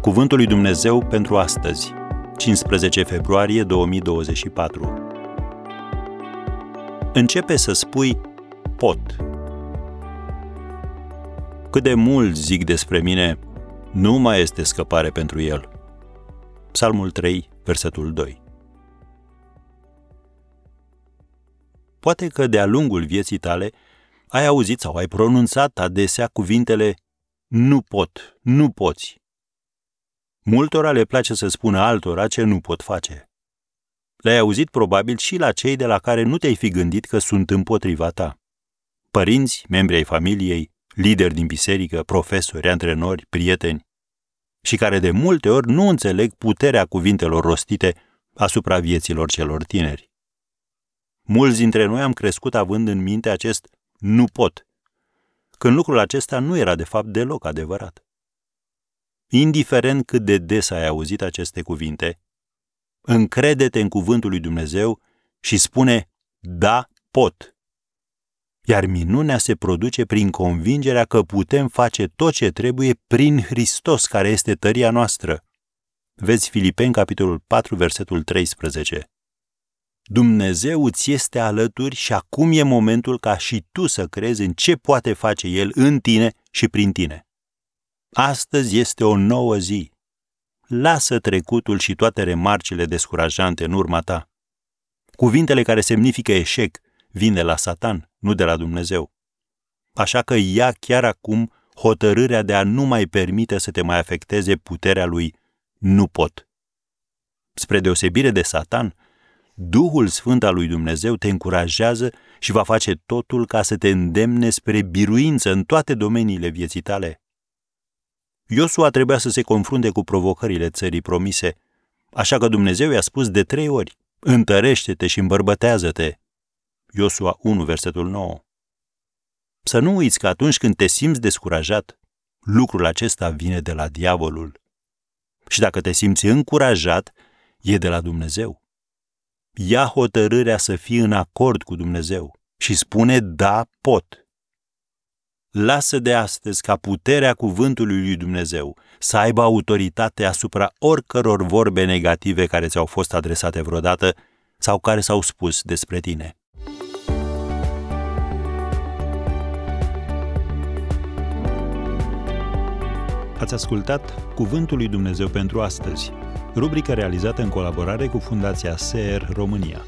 Cuvântul lui Dumnezeu pentru astăzi, 15 februarie 2024. Începe să spui pot. Cât de mult zic despre mine, nu mai este scăpare pentru el. Psalmul 3, versetul 2. Poate că de-a lungul vieții tale ai auzit sau ai pronunțat adesea cuvintele nu pot, nu poți. Multora le place să spună altora ce nu pot face. Le-ai auzit probabil și la cei de la care nu te-ai fi gândit că sunt împotriva ta. Părinți, membri ai familiei, lideri din biserică, profesori, antrenori, prieteni, și care de multe ori nu înțeleg puterea cuvintelor rostite asupra vieților celor tineri. Mulți dintre noi am crescut având în minte acest nu pot, când lucrul acesta nu era de fapt deloc adevărat. Indiferent cât de des ai auzit aceste cuvinte, încrede-te în cuvântul lui Dumnezeu și spune, da, pot. Iar minunea se produce prin convingerea că putem face tot ce trebuie prin Hristos, care este tăria noastră. Vezi Filipeni, capitolul 4, versetul 13. Dumnezeu îți este alături și acum e momentul ca și tu să crezi în ce poate face El în tine și prin tine. Astăzi este o nouă zi. Lasă trecutul și toate remarcile descurajante în urma ta. Cuvintele care semnifică eșec vin de la Satan, nu de la Dumnezeu. Așa că ia chiar acum hotărârea de a nu mai permite să te mai afecteze puterea lui nu pot. Spre deosebire de Satan, Duhul Sfânt al lui Dumnezeu te încurajează și va face totul ca să te îndemne spre biruință în toate domeniile vieții tale. Iosua trebuia să se confrunte cu provocările țării promise, așa că Dumnezeu i-a spus de trei ori, întărește-te și îmbărbătează-te. Iosua 1, versetul 9. Să nu uiți că atunci când te simți descurajat, lucrul acesta vine de la diavolul. Și dacă te simți încurajat, e de la Dumnezeu. Ia hotărârea să fii în acord cu Dumnezeu și spune da, pot. Lasă de astăzi ca puterea cuvântului lui Dumnezeu să aibă autoritate asupra oricăror vorbe negative care ți-au fost adresate vreodată sau care s-au spus despre tine. Ați ascultat Cuvântul lui Dumnezeu pentru astăzi, rubrica realizată în colaborare cu Fundația SER România.